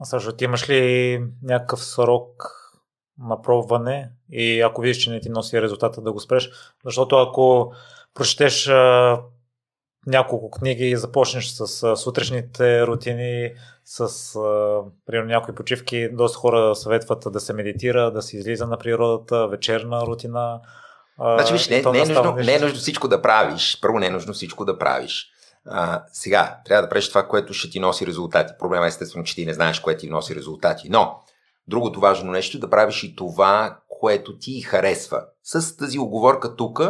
А също ти имаш ли някакъв срок на пробване и ако видиш, че не ти носи резултата да го спреш? Защото ако прочетеш а, няколко книги и започнеш с а, сутрешните рутини, с а, примерно някои почивки, доста хора съветват да се медитира, да се излиза на природата, вечерна рутина. Значи, виж, не, не, е нужно, не е нужно всичко да правиш. Първо не е нужно всичко да правиш. А, сега, трябва да правиш това, което ще ти носи резултати. Проблема е естествено, че ти не знаеш кое ти носи резултати. Но, другото важно нещо е да правиш и това, което ти харесва. С тази оговорка тук,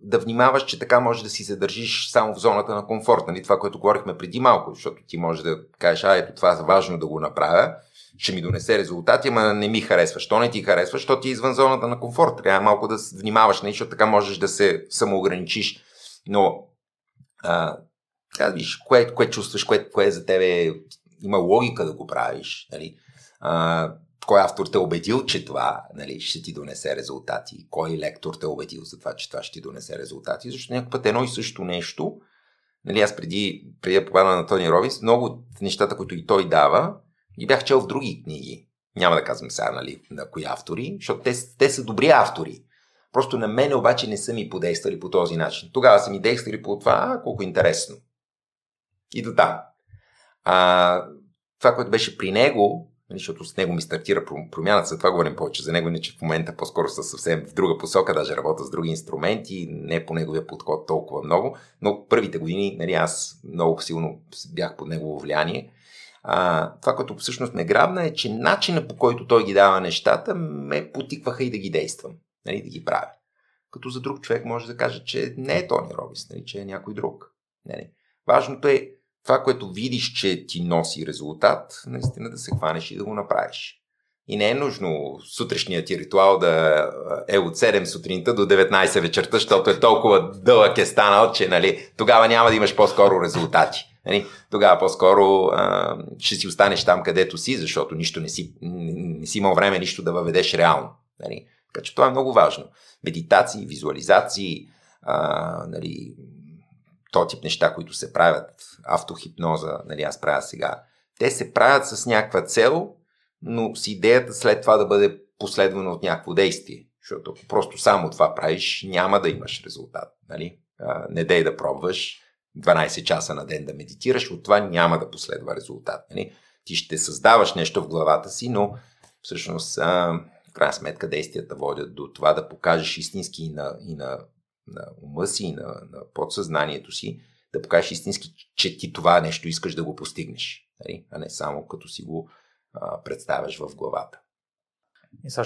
да внимаваш, че така може да си се държиш само в зоната на комфорт. Нали? Това, което говорихме преди малко, защото ти може да кажеш, а ето това е важно да го направя, ще ми донесе резултати, ама не ми харесва. Що не ти харесва? Що ти е извън зоната на комфорт. Трябва малко да внимаваш, нали? защото така можеш да се самоограничиш. Но а, да виж, кое, кое чувстваш, кое, кое за тебе има логика да го правиш. Нали? А, кой автор те е убедил, че това нали, ще ти донесе резултати? Кой лектор те е убедил за това, че това ще ти донесе резултати? Защото някакъв път едно и също нещо, нали, аз преди, преди да попадна на Тони Робис, много от нещата, които и той дава, ги бях чел в други книги. Няма да казвам сега, нали, на кои автори, защото те, те са добри автори. Просто на мене обаче не са ми подействали по този начин. Тогава са ми действали по това, колко интересно. И до там. А, това, което беше при него, нали, защото с него ми стартира промяната, за това говорим повече за него, не че в момента по-скоро са съвсем в друга посока, даже работя с други инструменти, не по неговия подход толкова много, но първите години нали, аз много силно бях под негово влияние. А, това, което всъщност ме грабна е, че начина по който той ги дава нещата ме потикваха и да ги действам, нали, да ги правя. Като за друг човек може да каже, че не е Тони Робис, нали, че е някой друг. Нали. Важното е това, което видиш, че ти носи резултат, наистина да се хванеш и да го направиш. И не е нужно сутрешният ти ритуал да е от 7 сутринта до 19 вечерта, защото е толкова дълъг е станал, че нали, тогава няма да имаш по-скоро резултати. Нали, тогава по-скоро а, ще си останеш там, където си, защото нищо не си, не си имал време нищо да въведеш реално. Нали. Така че това е много важно. Медитации, визуализации, а, нали, то тип неща, които се правят, автохипноза, нали, аз правя сега, те се правят с някаква цел, но с идеята след това да бъде последвано от някакво действие. Защото ако просто само това правиш, няма да имаш резултат. Нали? Не дей да пробваш 12 часа на ден да медитираш, от това няма да последва резултат. Нали? Ти ще създаваш нещо в главата си, но всъщност а, в крайна сметка действията водят до това да покажеш истински и на, и на на ума си на, на подсъзнанието си, да покажеш истински, че ти това нещо искаш да го постигнеш, нали? а не само като си го а, представяш в главата. И сега